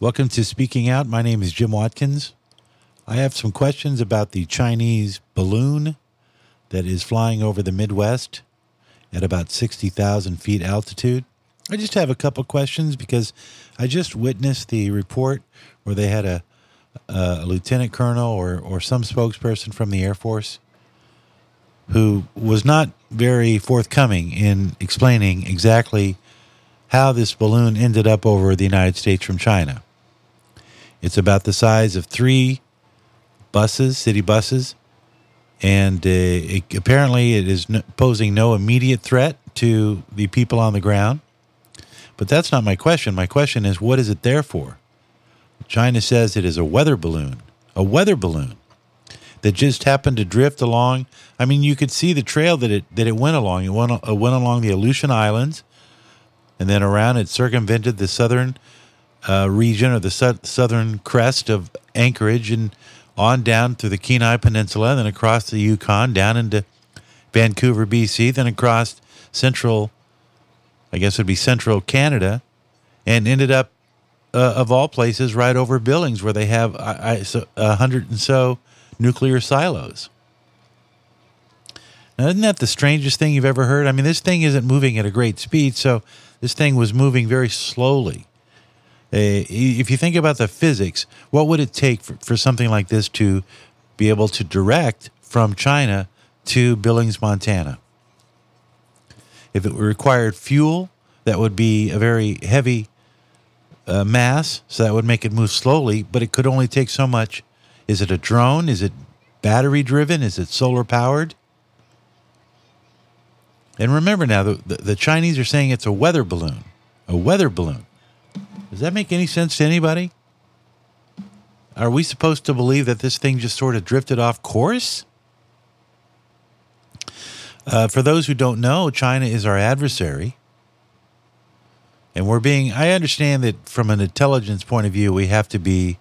Welcome to Speaking Out. My name is Jim Watkins. I have some questions about the Chinese balloon that is flying over the Midwest at about 60,000 feet altitude. I just have a couple questions because I just witnessed the report where they had a, a lieutenant colonel or, or some spokesperson from the Air Force who was not very forthcoming in explaining exactly how this balloon ended up over the United States from China. It's about the size of three buses, city buses, and uh, it, apparently it is posing no immediate threat to the people on the ground. But that's not my question. My question is, what is it there for? China says it is a weather balloon, a weather balloon that just happened to drift along. I mean, you could see the trail that it that it went along. It went, it went along the Aleutian Islands, and then around it circumvented the southern uh, region or the su- southern crest of Anchorage and on down through the Kenai Peninsula, then across the Yukon, down into Vancouver, BC, then across central, I guess it'd be central Canada, and ended up, uh, of all places, right over Billings, where they have a so, hundred and so nuclear silos. Now, isn't that the strangest thing you've ever heard? I mean, this thing isn't moving at a great speed, so this thing was moving very slowly. Uh, if you think about the physics, what would it take for, for something like this to be able to direct from China to Billings, Montana? If it required fuel, that would be a very heavy uh, mass, so that would make it move slowly, but it could only take so much. Is it a drone? Is it battery driven? Is it solar powered? And remember now, the, the, the Chinese are saying it's a weather balloon, a weather balloon. Does that make any sense to anybody? Are we supposed to believe that this thing just sort of drifted off course? Uh, for those who don't know, China is our adversary. And we're being, I understand that from an intelligence point of view, we have to be,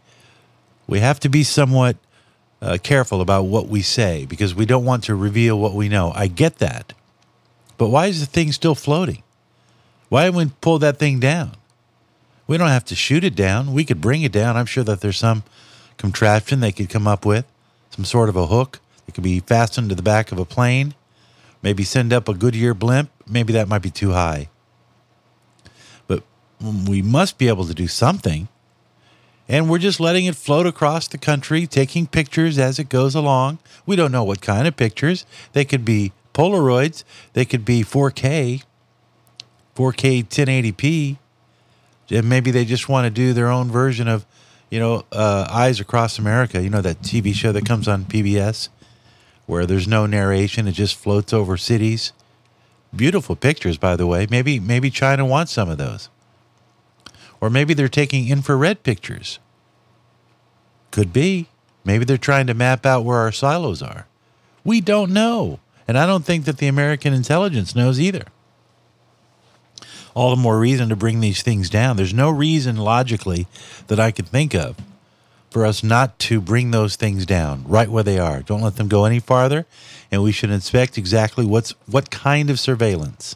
we have to be somewhat uh, careful about what we say because we don't want to reveal what we know. I get that. But why is the thing still floating? Why haven't we pulled that thing down? We don't have to shoot it down. We could bring it down. I'm sure that there's some contraption they could come up with, some sort of a hook that could be fastened to the back of a plane. Maybe send up a Goodyear blimp. Maybe that might be too high. But we must be able to do something. And we're just letting it float across the country, taking pictures as it goes along. We don't know what kind of pictures. They could be Polaroids, they could be 4K, 4K 1080p and maybe they just want to do their own version of, you know, uh, Eyes Across America. You know that TV show that comes on PBS, where there's no narration; it just floats over cities. Beautiful pictures, by the way. Maybe maybe China wants some of those, or maybe they're taking infrared pictures. Could be. Maybe they're trying to map out where our silos are. We don't know. And I don't think that the American intelligence knows either all the more reason to bring these things down. There's no reason logically that I could think of for us not to bring those things down right where they are. Don't let them go any farther, and we should inspect exactly what's what kind of surveillance.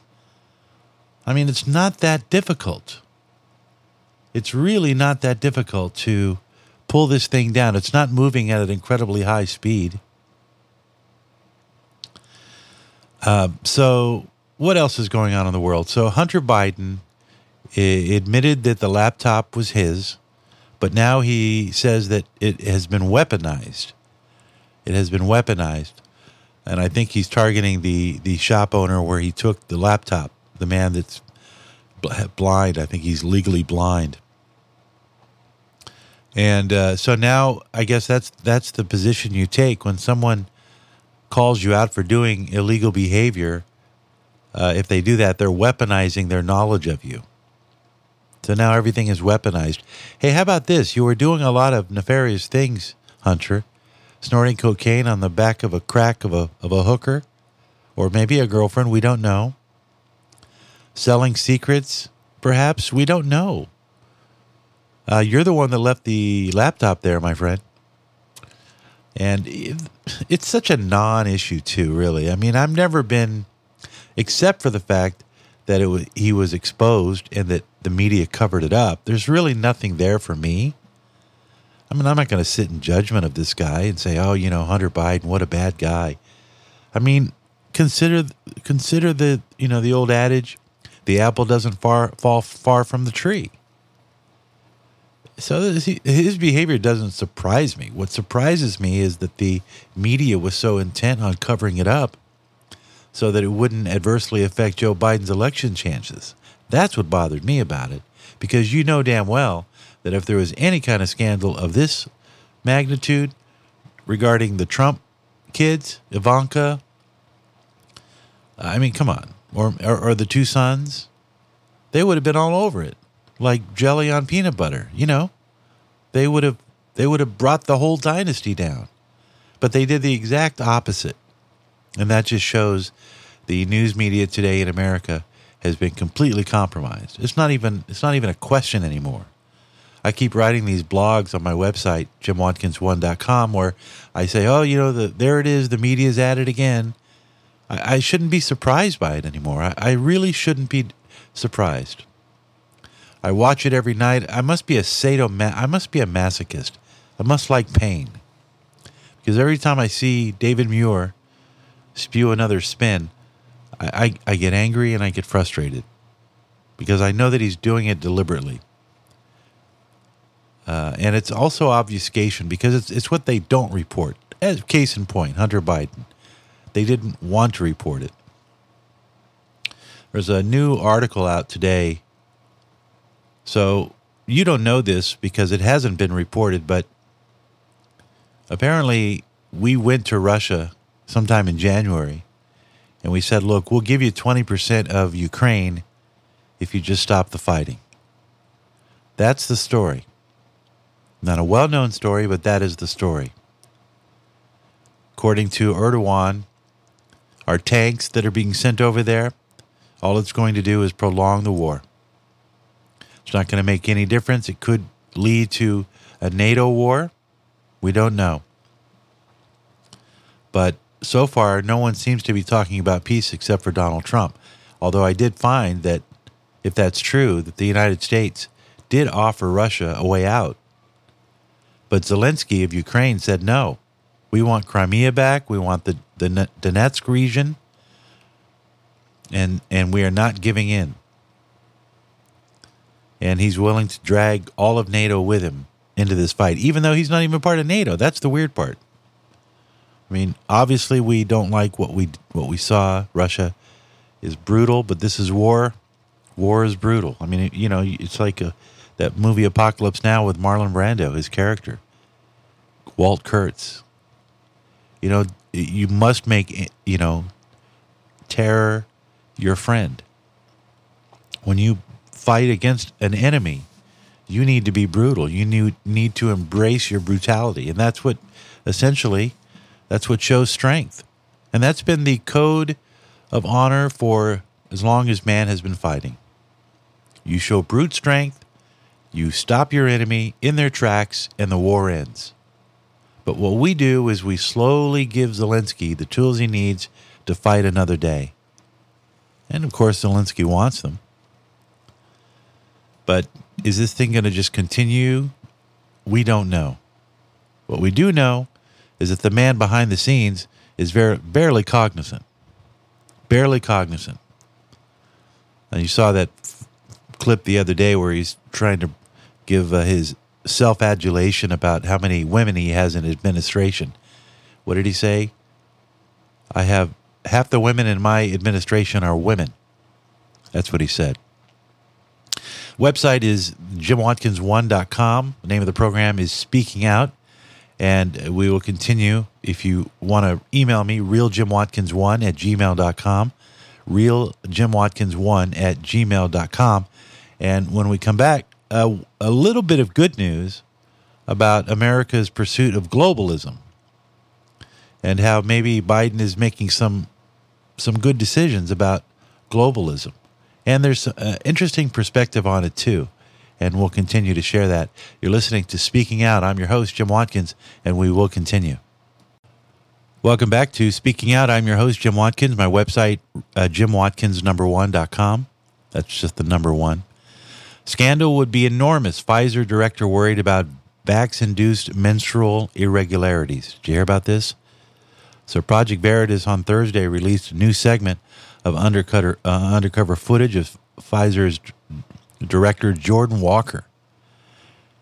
I mean, it's not that difficult. It's really not that difficult to pull this thing down. It's not moving at an incredibly high speed. Uh, so what else is going on in the world? So Hunter Biden admitted that the laptop was his, but now he says that it has been weaponized. It has been weaponized, and I think he's targeting the the shop owner where he took the laptop. The man that's blind. I think he's legally blind. And uh, so now I guess that's that's the position you take when someone calls you out for doing illegal behavior uh, if they do that, they're weaponizing their knowledge of you. So now everything is weaponized. Hey, how about this? You were doing a lot of nefarious things, Hunter. Snorting cocaine on the back of a crack of a, of a hooker, or maybe a girlfriend, we don't know. Selling secrets, perhaps, we don't know. Uh, you're the one that left the laptop there, my friend. And it's such a non issue, too, really. I mean, I've never been except for the fact that it was, he was exposed and that the media covered it up. There's really nothing there for me. I mean, I'm not going to sit in judgment of this guy and say, "Oh, you know, Hunter Biden, what a bad guy." I mean, consider consider the you know the old adage, the apple doesn't far fall far from the tree. So his behavior doesn't surprise me. What surprises me is that the media was so intent on covering it up so that it wouldn't adversely affect Joe Biden's election chances. That's what bothered me about it, because you know damn well that if there was any kind of scandal of this magnitude regarding the Trump kids, Ivanka, I mean, come on, or, or, or the two sons, they would have been all over it, like jelly on peanut butter. You know, they would have they would have brought the whole dynasty down, but they did the exact opposite. And that just shows the news media today in America has been completely compromised. It's not even it's not even a question anymore. I keep writing these blogs on my website, jimwatkins1.com, where I say, oh, you know, the, there it is, the media's at it again. I, I shouldn't be surprised by it anymore. I, I really shouldn't be surprised. I watch it every night. I must be a sadoma- I must be a masochist. I must like pain. Because every time I see David Muir spew another spin, I, I, I get angry and I get frustrated because I know that he's doing it deliberately. Uh, and it's also obfuscation because it's it's what they don't report. As case in point, Hunter Biden, they didn't want to report it. There's a new article out today. So you don't know this because it hasn't been reported, but apparently we went to Russia sometime in January, and we said, look, we'll give you 20% of Ukraine if you just stop the fighting. That's the story. Not a well known story, but that is the story. According to Erdogan, our tanks that are being sent over there, all it's going to do is prolong the war. It's not going to make any difference. It could lead to a NATO war. We don't know. But so far, no one seems to be talking about peace except for Donald Trump. Although I did find that if that's true, that the United States did offer Russia a way out. But Zelensky of Ukraine said no. We want Crimea back. We want the, the Donetsk region. And, and we are not giving in. And he's willing to drag all of NATO with him into this fight, even though he's not even part of NATO. That's the weird part. I mean, obviously we don't like what we what we saw. Russia is brutal, but this is war. War is brutal. I mean, you know, it's like a, that movie Apocalypse Now with Marlon Brando, his character, Walt Kurtz. You know, you must make eh, you know terror your friend. When you fight against an enemy, you need to be brutal. You need need to embrace your brutality, and that's what essentially that's what shows strength. And that's been the code of honor for as long as man has been fighting. You show brute strength, you stop your enemy in their tracks, and the war ends. But what we do is we slowly give Zelensky the tools he needs to fight another day. And of course, Zelensky wants them. But is this thing going to just continue? We don't know. What we do know is that the man behind the scenes is very barely cognizant, barely cognizant. And you saw that f- clip the other day where he's trying to give uh, his self adulation about how many women he has in administration. What did he say? I have half the women in my administration are women. That's what he said. Website is jimwatkins1.com. The name of the program is Speaking Out. And we will continue. If you want to email me, realjimwatkins1 at gmail.com, realjimwatkins1 at gmail.com. And when we come back, a little bit of good news about America's pursuit of globalism and how maybe Biden is making some some good decisions about globalism. And there's an interesting perspective on it too and we'll continue to share that. You're listening to Speaking Out. I'm your host, Jim Watkins, and we will continue. Welcome back to Speaking Out. I'm your host, Jim Watkins. My website, uh, jimwatkins1.com. That's just the number one. Scandal would be enormous. Pfizer director worried about vax induced menstrual irregularities. Did you hear about this? So, Project Veritas on Thursday released a new segment of undercover, uh, undercover footage of Pfizer's director, Jordan Walker.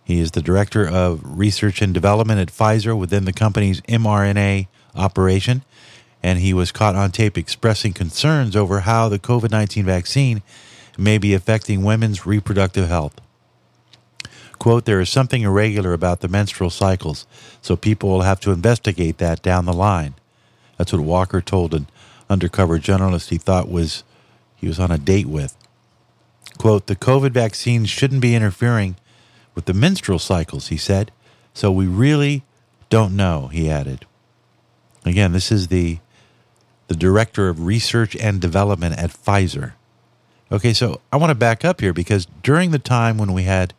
He is the director of research and development at Pfizer within the company's mRNA operation, and he was caught on tape expressing concerns over how the COVID 19 vaccine may be affecting women's reproductive health. Quote, there is something irregular about the menstrual cycles, so people will have to investigate that down the line. That's what Walker told an undercover journalist he thought was he was on a date with. Quote, the COVID vaccine shouldn't be interfering with the menstrual cycles, he said, so we really don't know, he added. Again, this is the the director of research and development at Pfizer. Okay, so I want to back up here because during the time when we had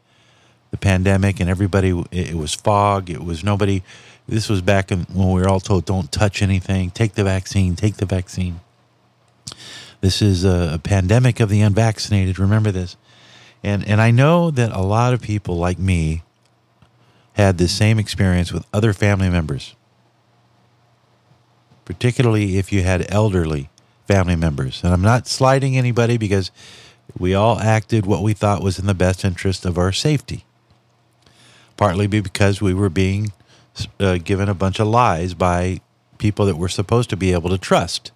the pandemic and everybody, it was fog, it was nobody. This was back when we were all told, don't touch anything, take the vaccine, take the vaccine. This is a, a pandemic of the unvaccinated. Remember this. And, and I know that a lot of people like me had the same experience with other family members, particularly if you had elderly family members. And I'm not sliding anybody because we all acted what we thought was in the best interest of our safety. Partly because we were being uh, given a bunch of lies by people that we're supposed to be able to trust,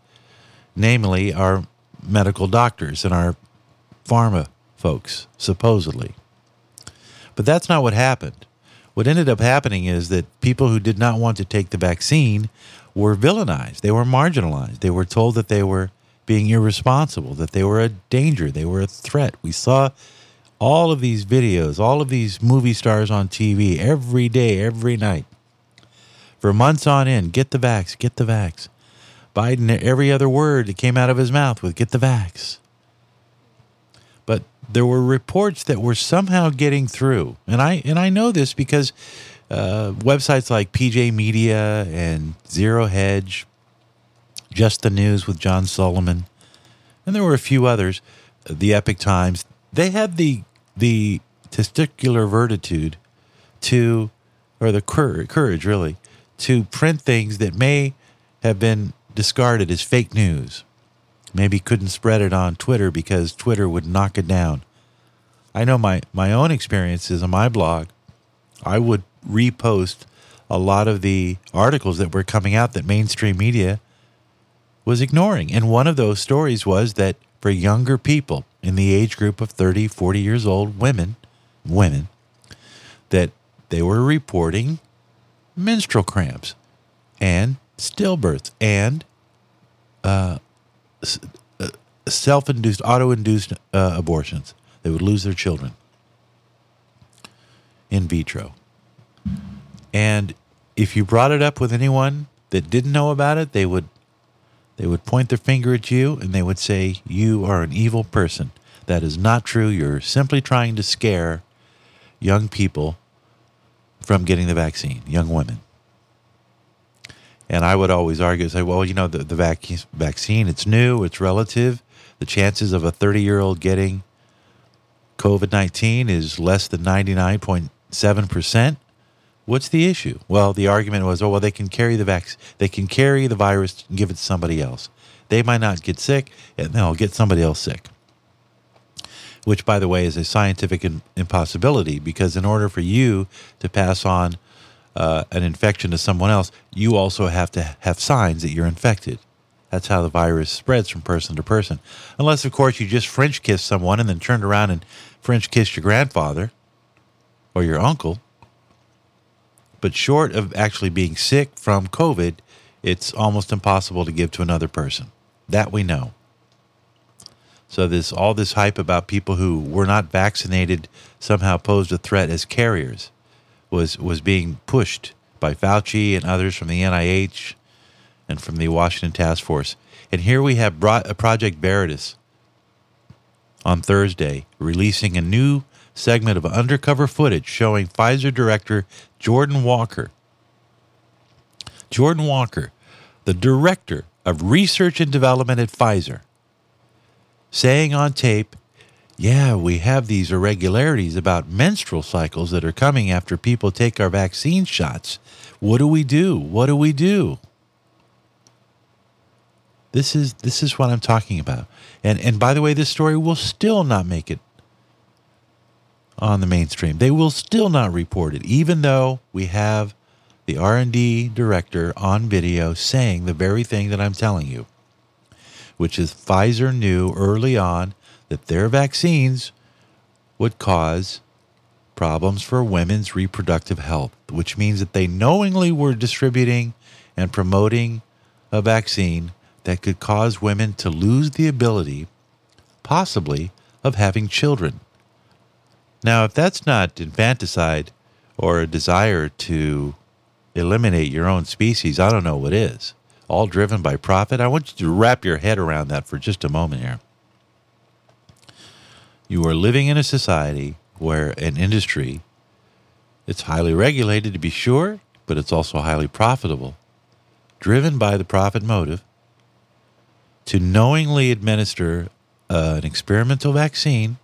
namely our medical doctors and our pharma folks, supposedly. But that's not what happened. What ended up happening is that people who did not want to take the vaccine were villainized. They were marginalized. They were told that they were being irresponsible, that they were a danger, they were a threat. We saw all of these videos, all of these movie stars on TV every day, every night. For months on end, get the vax, get the vax. Biden, every other word that came out of his mouth was get the vax. But there were reports that were somehow getting through. And I and I know this because uh, websites like PJ Media and Zero Hedge, Just the News with John Solomon, and there were a few others, the Epoch Times. They had the the testicular vertitude to, or the courage, courage really, to print things that may have been discarded as fake news. Maybe couldn't spread it on Twitter because Twitter would knock it down. I know my, my own experiences on my blog. I would repost a lot of the articles that were coming out that mainstream media was ignoring. And one of those stories was that for younger people in the age group of 30, 40 years old, women, women, that they were reporting menstrual cramps and stillbirths and uh, uh self-induced, auto-induced uh, abortions. They would lose their children in vitro. And if you brought it up with anyone that didn't know about it, they would they would point their finger at you and they would say you are an evil person. That is not true. You're simply trying to scare young people from getting the vaccine, young women. And I would always argue, say, well, you know, the, the vac- vaccine, it's new, it's relative. The chances of a 30 year old getting COVID 19 is less than 99.7%. What's the issue? Well, the argument was, oh, well, they can carry the vac- they can carry the virus and give it to somebody else. They might not get sick, and they'll get somebody else sick. Which, by the way, is a scientific impossibility because in order for you to pass on uh, an infection to someone else, you also have to have signs that you're infected. That's how the virus spreads from person to person. Unless, of course, you just French kiss someone and then turned around and French kissed your grandfather or your uncle but short of actually being sick from COVID, it's almost impossible to give to another person. That we know. So this all this hype about people who were not vaccinated somehow posed a threat as carriers was was being pushed by Fauci and others from the NIH and from the Washington Task Force. And here we have brought a Project Veritas on Thursday releasing a new segment of undercover footage showing Pfizer director Jordan Walker. Jordan Walker, the director of research and development at Pfizer, saying on tape yeah, we have these irregularities about menstrual cycles that are coming after people take our vaccine shots. What do we do? What do we do? This is this is what I'm talking about. And and by the way, this story will still not make it on the mainstream. They will still not report it, even though we have the R&D director on video saying the very thing that I'm telling you, which is Pfizer knew early on that their vaccines would cause problems for women's reproductive health, which means that they knowingly were distributing and promoting a vaccine that could cause women to lose the ability, possibly, of having children. Now, if that's not infanticide or a desire to eliminate your own species, I don't know what is. All driven by profit. I want you to wrap your head around that for just a moment here. You are living in a society where an industry it's highly regulated to be sure, but it's also highly profitable, driven by the profit motive to knowingly administer uh, an experimental vaccine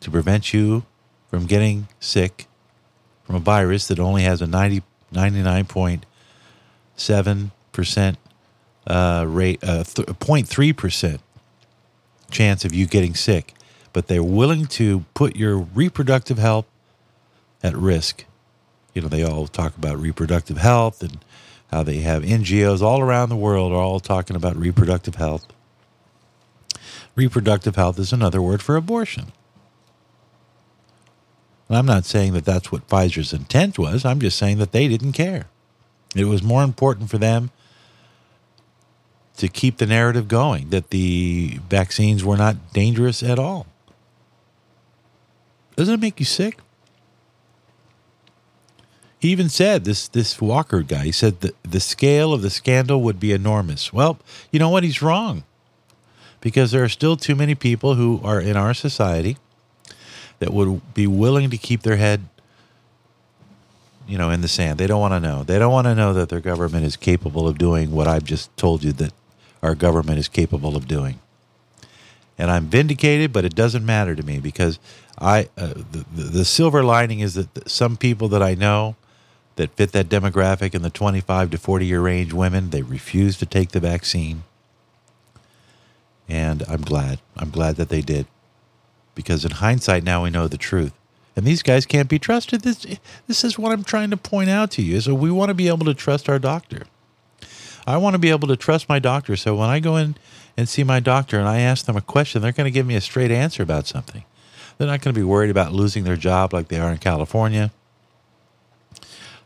to prevent you from getting sick from a virus that only has a 90, 99.7% uh, rate, uh, th- 0.3% chance of you getting sick but they're willing to put your reproductive health at risk. You know, they all talk about reproductive health and how they have NGOs all around the world are all talking about reproductive health. Reproductive health is another word for abortion. And I'm not saying that that's what Pfizer's intent was. I'm just saying that they didn't care. It was more important for them to keep the narrative going that the vaccines were not dangerous at all. Doesn't it make you sick? He even said this this Walker guy. He said that the scale of the scandal would be enormous. Well, you know what? He's wrong, because there are still too many people who are in our society that would be willing to keep their head, you know, in the sand. They don't want to know. They don't want to know that their government is capable of doing what I've just told you that our government is capable of doing. And I'm vindicated, but it doesn't matter to me because I uh, the, the silver lining is that some people that I know that fit that demographic in the 25 to 40 year range women they refuse to take the vaccine. And i'm glad i'm glad that they did. Because in hindsight now we know the truth. And these guys can't be trusted. This this is what i'm trying to point out to you so we want to be able to trust our doctor. I want to be able to trust my doctor. So when i go in and see my doctor and i ask them a question they're going to give me a straight answer about something they're not going to be worried about losing their job like they are in California.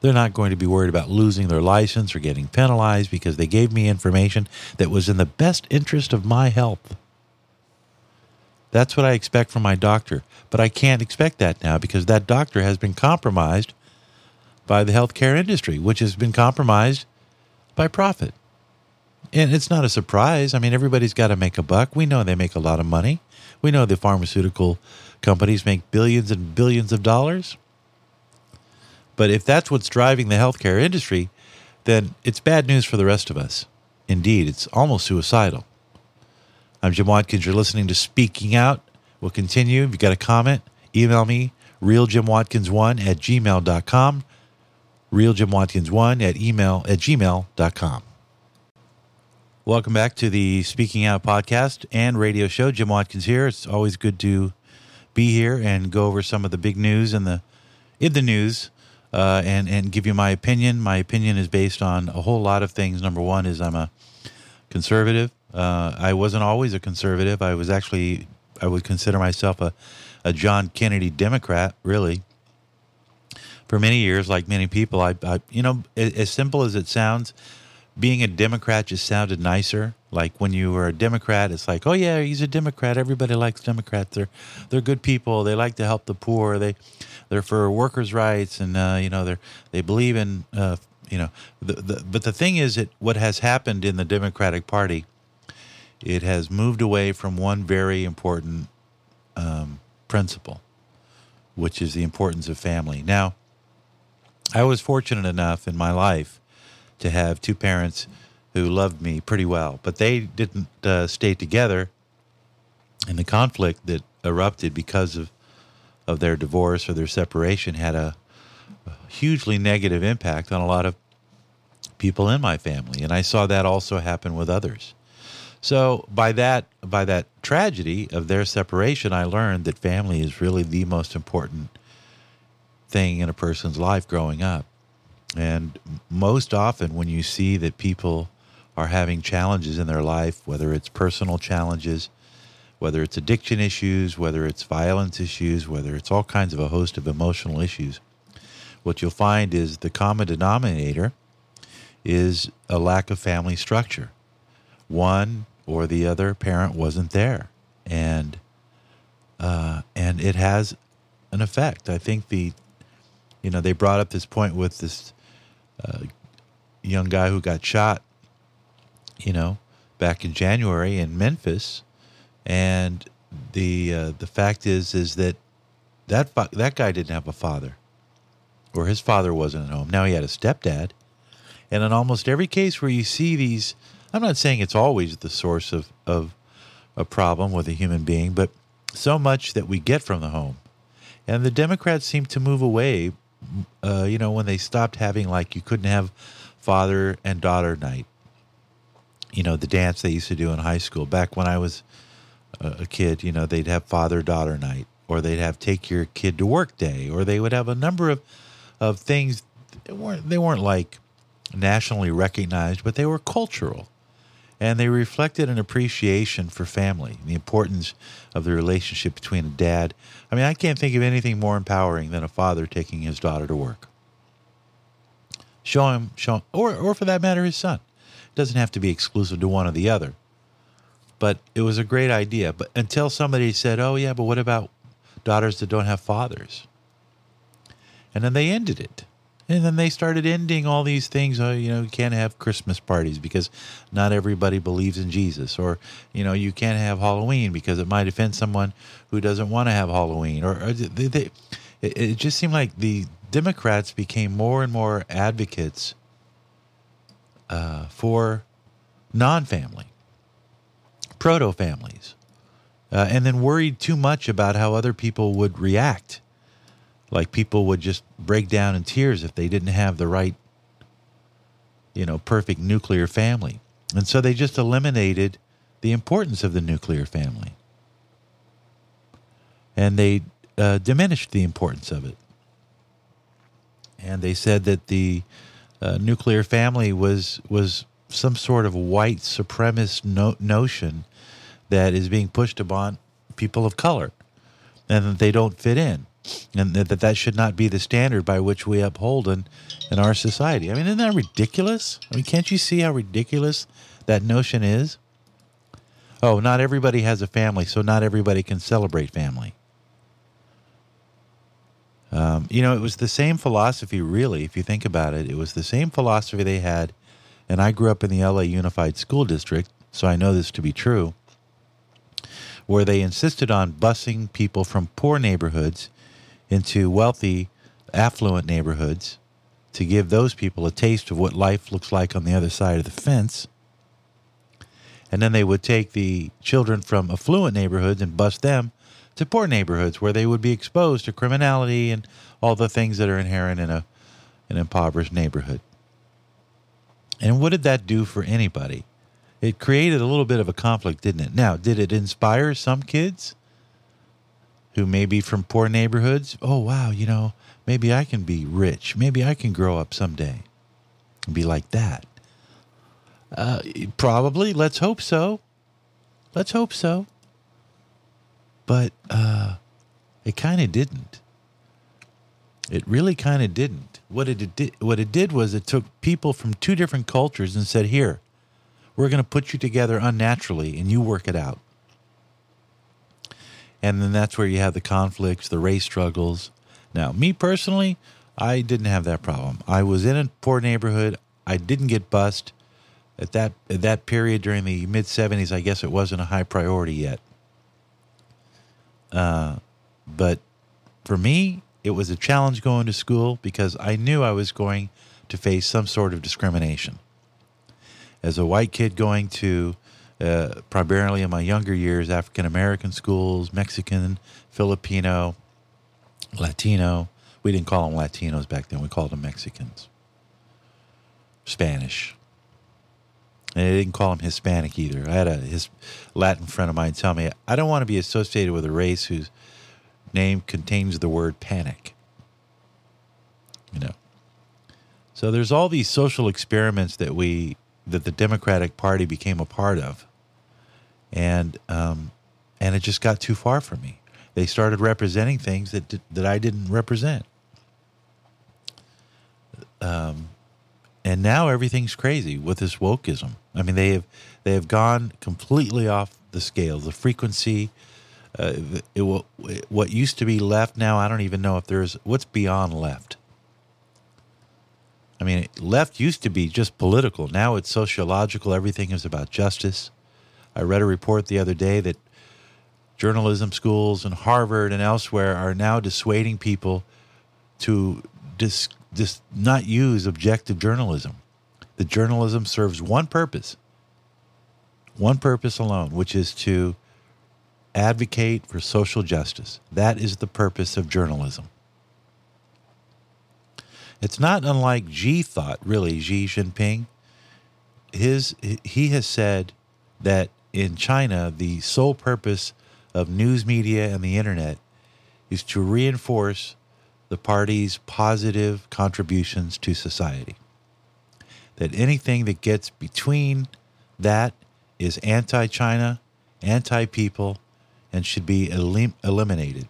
They're not going to be worried about losing their license or getting penalized because they gave me information that was in the best interest of my health. That's what I expect from my doctor. But I can't expect that now because that doctor has been compromised by the healthcare industry, which has been compromised by profit. And it's not a surprise. I mean, everybody's got to make a buck. We know they make a lot of money. We know the pharmaceutical companies make billions and billions of dollars. But if that's what's driving the healthcare industry, then it's bad news for the rest of us. Indeed, it's almost suicidal. I'm Jim Watkins. You're listening to Speaking Out. We'll continue. If you've got a comment, email me, realjimwatkins1 at gmail.com, realjimwatkins1 at email at gmail.com. Welcome back to the Speaking Out podcast and radio show. Jim Watkins here. It's always good to be here and go over some of the big news in the in the news uh, and and give you my opinion. My opinion is based on a whole lot of things. Number one is I'm a conservative. Uh, I wasn't always a conservative. I was actually I would consider myself a a John Kennedy Democrat. Really, for many years, like many people, I, I you know as simple as it sounds, being a Democrat just sounded nicer. Like when you were a Democrat, it's like, oh yeah, he's a Democrat. Everybody likes Democrats. They're they're good people. They like to help the poor. They they're for workers' rights, and uh, you know they're they believe in uh, you know. The, the, but the thing is that what has happened in the Democratic Party, it has moved away from one very important um, principle, which is the importance of family. Now, I was fortunate enough in my life to have two parents who loved me pretty well, but they didn't uh, stay together. And the conflict that erupted because of of their divorce or their separation had a, a hugely negative impact on a lot of people in my family, and I saw that also happen with others. So by that by that tragedy of their separation, I learned that family is really the most important thing in a person's life growing up. And most often, when you see that people are having challenges in their life, whether it's personal challenges, whether it's addiction issues, whether it's violence issues, whether it's all kinds of a host of emotional issues, what you'll find is the common denominator is a lack of family structure. One or the other parent wasn't there, and uh, and it has an effect. I think the, you know, they brought up this point with this young guy who got shot, you know, back in January in Memphis, and the uh, the fact is is that that fa- that guy didn't have a father, or his father wasn't at home. Now he had a stepdad, and in almost every case where you see these, I'm not saying it's always the source of of a problem with a human being, but so much that we get from the home, and the Democrats seem to move away. Uh, you know, when they stopped having like you couldn't have father and daughter night. You know, the dance they used to do in high school back when I was a kid, you know, they'd have father daughter night, or they'd have take your kid to work day, or they would have a number of of things. They weren't they weren't like nationally recognized, but they were cultural, and they reflected an appreciation for family, the importance of the relationship between a dad. I mean, I can't think of anything more empowering than a father taking his daughter to work. Show him, show him, or or for that matter, his son. It doesn't have to be exclusive to one or the other but it was a great idea. But until somebody said, "Oh yeah, but what about daughters that don't have fathers?" And then they ended it. And then they started ending all these things. Oh, you know, you can't have Christmas parties because not everybody believes in Jesus, or you know, you can't have Halloween because it might offend someone who doesn't want to have Halloween. Or, or they, they, it, just seemed like the Democrats became more and more advocates uh, for non-family proto families, uh, and then worried too much about how other people would react. Like people would just break down in tears if they didn't have the right, you know, perfect nuclear family. And so they just eliminated the importance of the nuclear family. And they uh, diminished the importance of it. And they said that the uh, nuclear family was was some sort of white supremacist no- notion that is being pushed upon people of color and that they don't fit in and that that should not be the standard by which we uphold in, in our society. I mean, isn't that ridiculous? I mean, can't you see how ridiculous that notion is? Oh, not everybody has a family, so not everybody can celebrate family. Um, you know, it was the same philosophy, really, if you think about it. It was the same philosophy they had, and I grew up in the LA Unified School District, so I know this to be true where they insisted on busing people from poor neighborhoods into wealthy, affluent neighborhoods to give those people a taste of what life looks like on the other side of the fence. And then they would take the children from affluent neighborhoods and bus them to poor neighborhoods where they would be exposed to criminality and all the things that are inherent in a an impoverished neighborhood. And what did that do for anybody? it created a little bit of a conflict, didn't it? Now, did it inspire some kids who may be from poor neighborhoods? Oh, wow, you know, maybe I can be rich. Maybe I can grow up someday and be like that. Uh, probably. Let's hope so. Let's hope so. But uh, it kind of didn't. It really kind of didn't. What it did, what it did was it took people from two different cultures and said, "Here, we're going to put you together unnaturally and you work it out. And then that's where you have the conflicts, the race struggles. Now, me personally, I didn't have that problem. I was in a poor neighborhood. I didn't get bust at that at that period during the mid '70s. I guess it wasn't a high priority yet. Uh, but for me, it was a challenge going to school because I knew I was going to face some sort of discrimination as a white kid going to uh, primarily in my younger years, African American schools, Mexican, Filipino, Latino. We didn't call them Latinos back then, we called them Mexicans. Spanish. And they didn't call him Hispanic either. I had a his Latin friend of mine tell me, I don't want to be associated with a race whose name contains the word panic. You know. So there's all these social experiments that we that the Democratic Party became a part of, and um, and it just got too far for me. They started representing things that that I didn't represent. Um, and now everything's crazy with this wokeism. I mean, they have they have gone completely off the scale. The frequency, uh, it, it, what used to be left now, I don't even know if there's what's beyond left. I mean, left used to be just political. Now it's sociological. Everything is about justice. I read a report the other day that journalism schools in Harvard and elsewhere are now dissuading people to dis, dis, not use objective journalism. The journalism serves one purpose, one purpose alone, which is to advocate for social justice. That is the purpose of journalism. It's not unlike Xi thought, really, Xi Jinping. His he has said that in China the sole purpose of news media and the internet is to reinforce the party's positive contributions to society. That anything that gets between that is anti China, anti people, and should be elim- eliminated.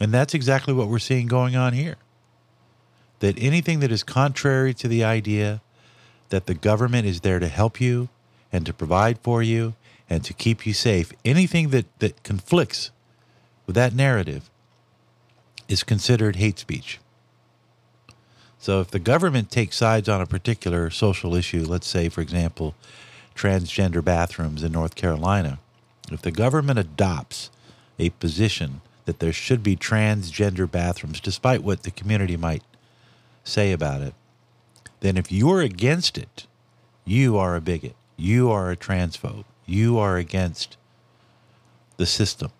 And that's exactly what we're seeing going on here that anything that is contrary to the idea that the government is there to help you and to provide for you and to keep you safe, anything that, that conflicts with that narrative is considered hate speech. So if the government takes sides on a particular social issue, let's say, for example, transgender bathrooms in North Carolina, if the government adopts a position that there should be transgender bathrooms, despite what the community might say about it, then if you're against it, you are a bigot. You are a transphobe. You are against the system.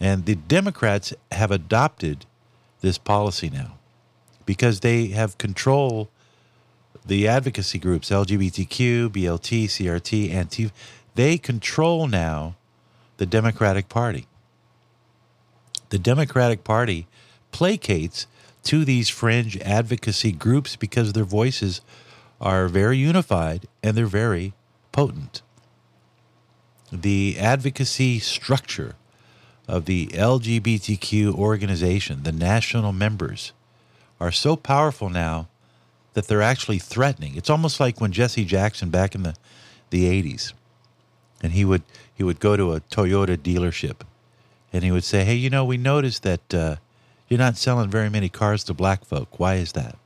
And the Democrats have adopted this policy now because they have control the advocacy groups LGBTQ, BLT, CRT, they control now the Democratic Party. The Democratic Party placates to these fringe advocacy groups because their voices are very unified and they're very potent. The advocacy structure of the LGBTQ organization, the national members, are so powerful now that they're actually threatening. It's almost like when Jesse Jackson back in the, the 80s and he would he would go to a Toyota dealership and he would say, "Hey, you know, we noticed that uh, you're not selling very many cars to black folk. Why is that?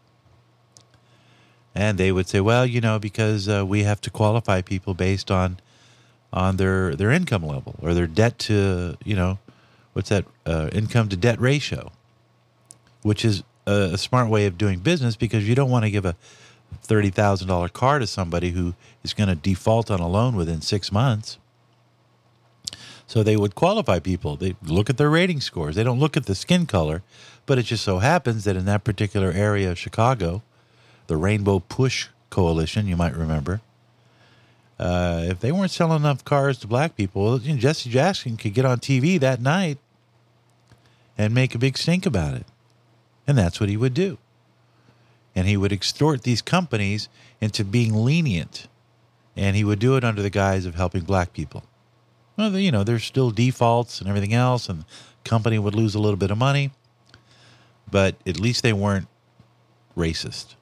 And they would say, well, you know, because uh, we have to qualify people based on on their their income level or their debt to, you know, what's that uh, income to debt ratio, which is a, a smart way of doing business because you don't want to give a thirty thousand dollar car to somebody who is going to default on a loan within six months. So they would qualify people. They look at their rating scores. They don't look at the skin color, but it just so happens that in that particular area of Chicago, the Rainbow Push Coalition, you might remember, uh, if they weren't selling enough cars to black people, you know, Jesse Jackson could get on TV that night and make a big stink about it. And that's what he would do. And he would extort these companies into being lenient. And he would do it under the guise of helping black people. Well, you know, there's still defaults and everything else, and the company would lose a little bit of money, but at least they weren't racist.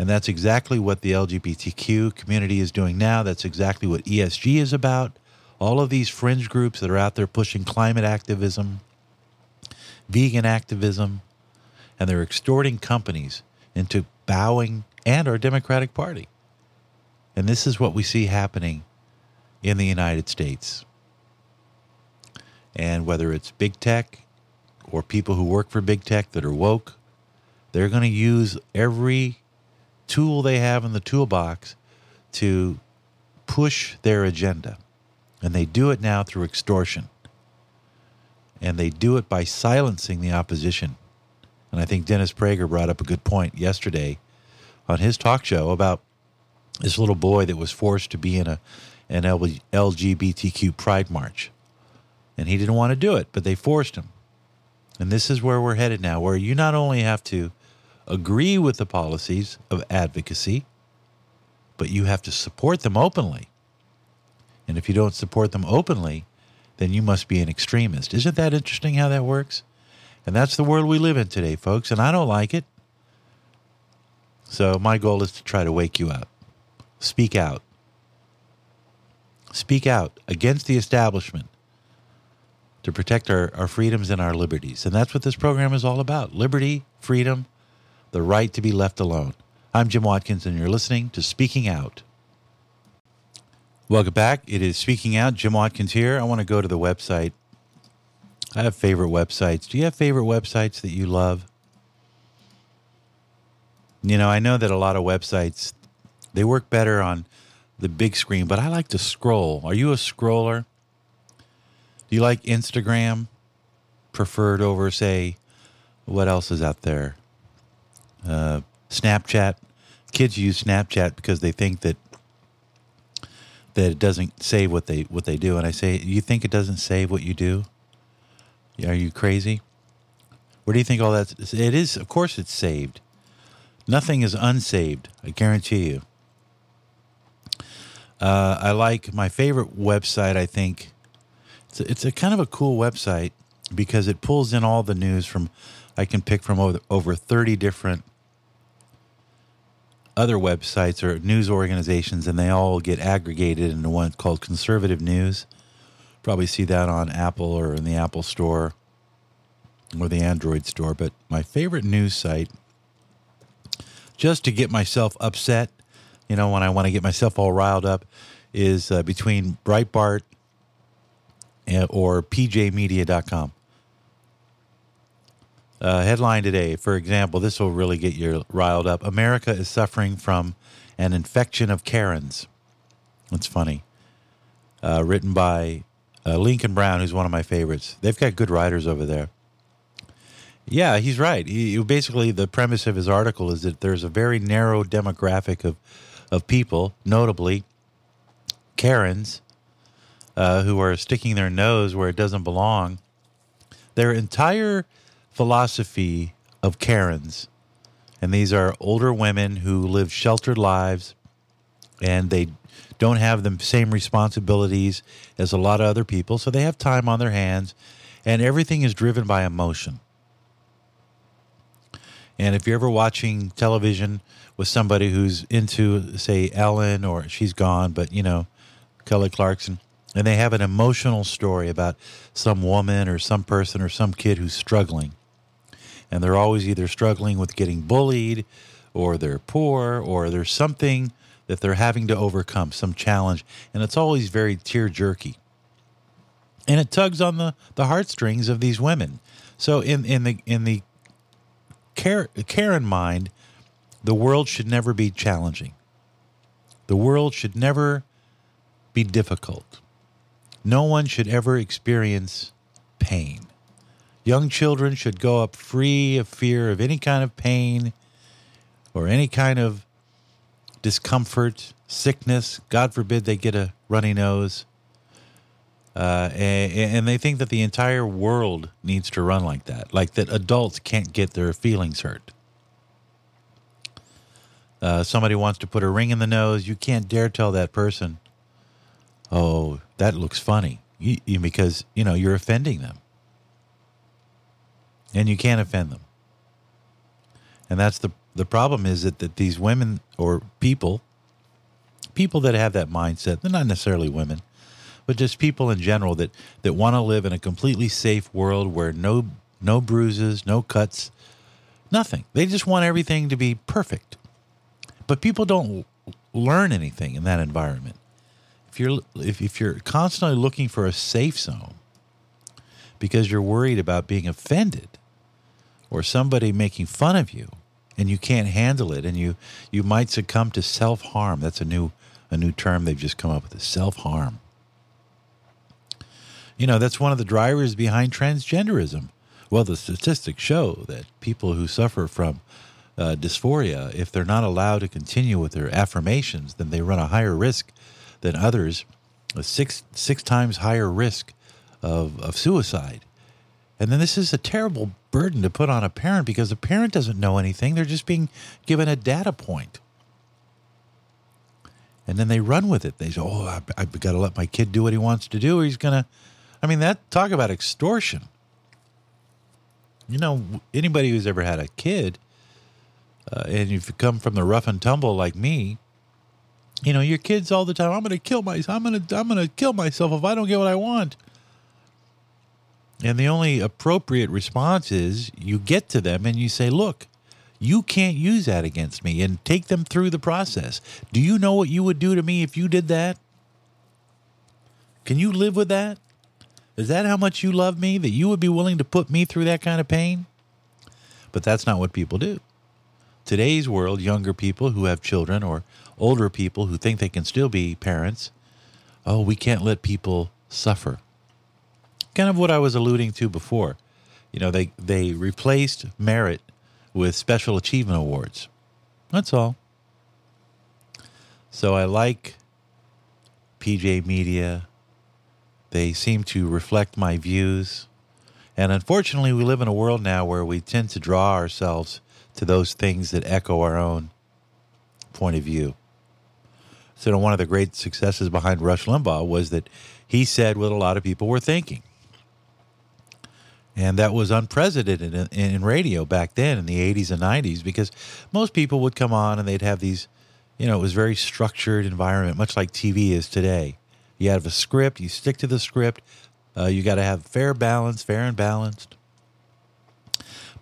And that's exactly what the LGBTQ community is doing now. That's exactly what ESG is about. All of these fringe groups that are out there pushing climate activism, vegan activism, and they're extorting companies into bowing and our Democratic Party. And this is what we see happening in the United States. And whether it's big tech or people who work for big tech that are woke, they're going to use every tool they have in the toolbox to push their agenda. And they do it now through extortion. And they do it by silencing the opposition. And I think Dennis Prager brought up a good point yesterday on his talk show about this little boy that was forced to be in a an LGBTQ pride march. And he didn't want to do it, but they forced him. And this is where we're headed now, where you not only have to agree with the policies of advocacy, but you have to support them openly. And if you don't support them openly, then you must be an extremist. Isn't that interesting how that works? And that's the world we live in today, folks, and I don't like it. So my goal is to try to wake you up. Speak out. Speak out against the establishment to protect our, our freedoms and our liberties. And that's what this program is all about liberty, freedom, the right to be left alone. I'm Jim Watkins, and you're listening to Speaking Out. Welcome back. It is Speaking Out. Jim Watkins here. I want to go to the website. I have favorite websites. Do you have favorite websites that you love? You know, I know that a lot of websites they work better on the big screen, but I like to scroll. Are you a scroller? Do you like Instagram preferred over say what else is out there? Uh, Snapchat. Kids use Snapchat because they think that that it doesn't save what they what they do. And I say, you think it doesn't save what you do? Are you crazy? Where do you think all that? It is, of course, it's saved. Nothing is unsaved. I guarantee you. Uh, I like my favorite website. I think it's a, it's a kind of a cool website because it pulls in all the news from. I can pick from over, over thirty different other websites or news organizations, and they all get aggregated into one called Conservative News. Probably see that on Apple or in the Apple Store or the Android Store. But my favorite news site, just to get myself upset, you know, when I want to get myself all riled up, is uh, between Breitbart or PJmedia.com. Uh, headline today, for example, this will really get you riled up. America is suffering from an infection of Karens. That's funny. Uh, written by uh, Lincoln Brown, who's one of my favorites. They've got good writers over there. Yeah, he's right. He, basically, the premise of his article is that there's a very narrow demographic of, of people, notably Karens, uh, who are sticking their nose where it doesn't belong. Their entire philosophy of Karens, and these are older women who live sheltered lives and they don't have the same responsibilities as a lot of other people, so they have time on their hands, and everything is driven by emotion. And if you're ever watching television with somebody who's into, say, Ellen or she's gone, but you know, Kelly Clarkson, and they have an emotional story about some woman or some person or some kid who's struggling, and they're always either struggling with getting bullied or they're poor or there's something that they're having to overcome, some challenge, and it's always very tear jerky. And it tugs on the, the heartstrings of these women. So in, in the in the care, care in mind, the world should never be challenging. The world should never be difficult. No one should ever experience pain. Young children should go up free of fear of any kind of pain or any kind of discomfort, sickness. God forbid they get a runny nose. Uh, and, and, they think that the entire world needs to run like that, like that adults can't get their feelings hurt. Uh, somebody wants to put a ring in the nose, you can't dare tell that person, "Oh, that looks funny," you, you, because you know you're offending them and you can't offend them. And that's the the problem is that, that these women or people, people that have that mindset, they're not necessarily women, but just people in general that that want to live in a completely safe world where no no bruises, no cuts, nothing. They just want everything to be perfect. But people don't learn anything in that environment. If you're if, if you're constantly looking for a safe zone because you're worried about being offended, or somebody making fun of you and you can't handle it and you you might succumb to self-harm that's a new a new term they've just come up with, self harm. You know, that's one of the drivers behind transgenderism. Well, the statistics show that people who suffer from uh, dysphoria, if they're not allowed to continue with their affirmations, then they run a higher risk than others, a six six times higher risk of, of suicide. And then this is a terrible burden to put on a parent because the parent doesn't know anything. They're just being given a data point. And then they run with it. They say, oh, I, I've got to let my kid do what he wants to do or he's going to. I mean, that talk about extortion. You know, anybody who's ever had a kid, uh, and if you come from the rough and tumble like me, you know, your kids all the time. I'm going to kill myself. I'm going to. I'm going to kill myself if I don't get what I want. And the only appropriate response is you get to them and you say, look, you can't use that against me and take them through the process. Do you know what you would do to me if you did that? Can you live with that? Is that how much you love me that you would be willing to put me through that kind of pain? But that's not what people do. Today's world, younger people who have children or older people who think they can still be parents, oh, we can't let people suffer kind of what I was alluding to before. You know, they they replaced merit with special achievement awards. That's all. So I like PJ Media. They seem to reflect my views. And unfortunately, we live in a world now where we tend to draw ourselves to those things that echo our own point of view. So, one of the great successes behind Rush Limbaugh was that he said what a lot of people were thinking and that was unprecedented in, in, radio back then in the 80s and 90s because most people would come on and they'd have these you know it was very structured environment much like tv is today. You have a script you stick to the script uh, you got to have fair balance fair and balanced.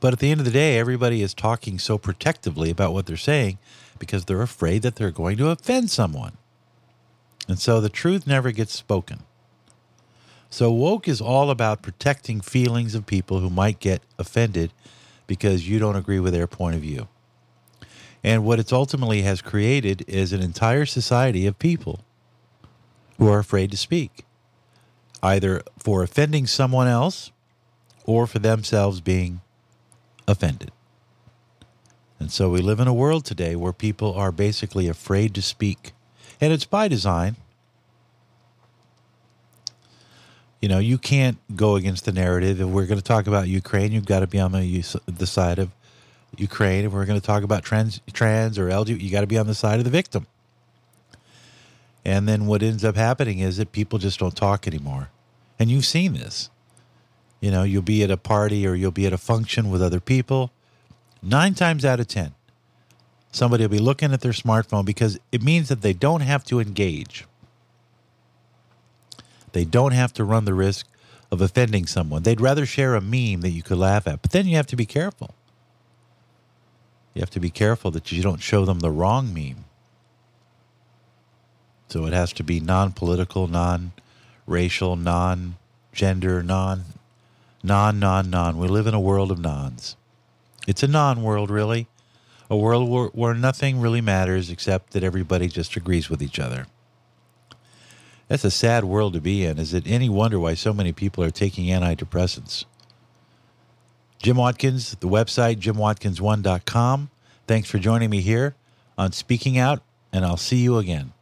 But at the end of the day everybody is talking so protectively about what they're saying because they're afraid that they're going to offend someone. And so the truth never gets spoken so, woke is all about protecting feelings of people who might get offended because you don't agree with their point of view. And what it's ultimately has created is an entire society of people who are afraid to speak, either for offending someone else or for themselves being offended. And so we live in a world today where people are basically afraid to speak. And it's by design. You know, you can't go against the narrative. If we're going to talk about Ukraine, you've got to be on the the side of Ukraine. If we're going to talk about trans trans or LGBT, you got to be on the side of the victim. And then what ends up happening is that people just don't talk anymore. And you've seen this. You know, you'll be at a party or you'll be at a function with other people. Nine times out of 10, somebody will be looking at their smartphone because it means that they don't have to engage. They don't have to run the risk of offending someone. They'd rather share a meme that you could laugh at. But then you have to be careful. You have to be careful that you don't show them the wrong meme. So it has to be non political, non racial, non gender, non, non, non, non. We live in a world of nons. It's a non world, really. A world where, where nothing really matters except that everybody just agrees with each other. That's a sad world to be in. Is it any wonder why so many people are taking antidepressants? Jim Watkins, the website, jimwatkins1.com. Thanks for joining me here on Speaking Out, and I'll see you again.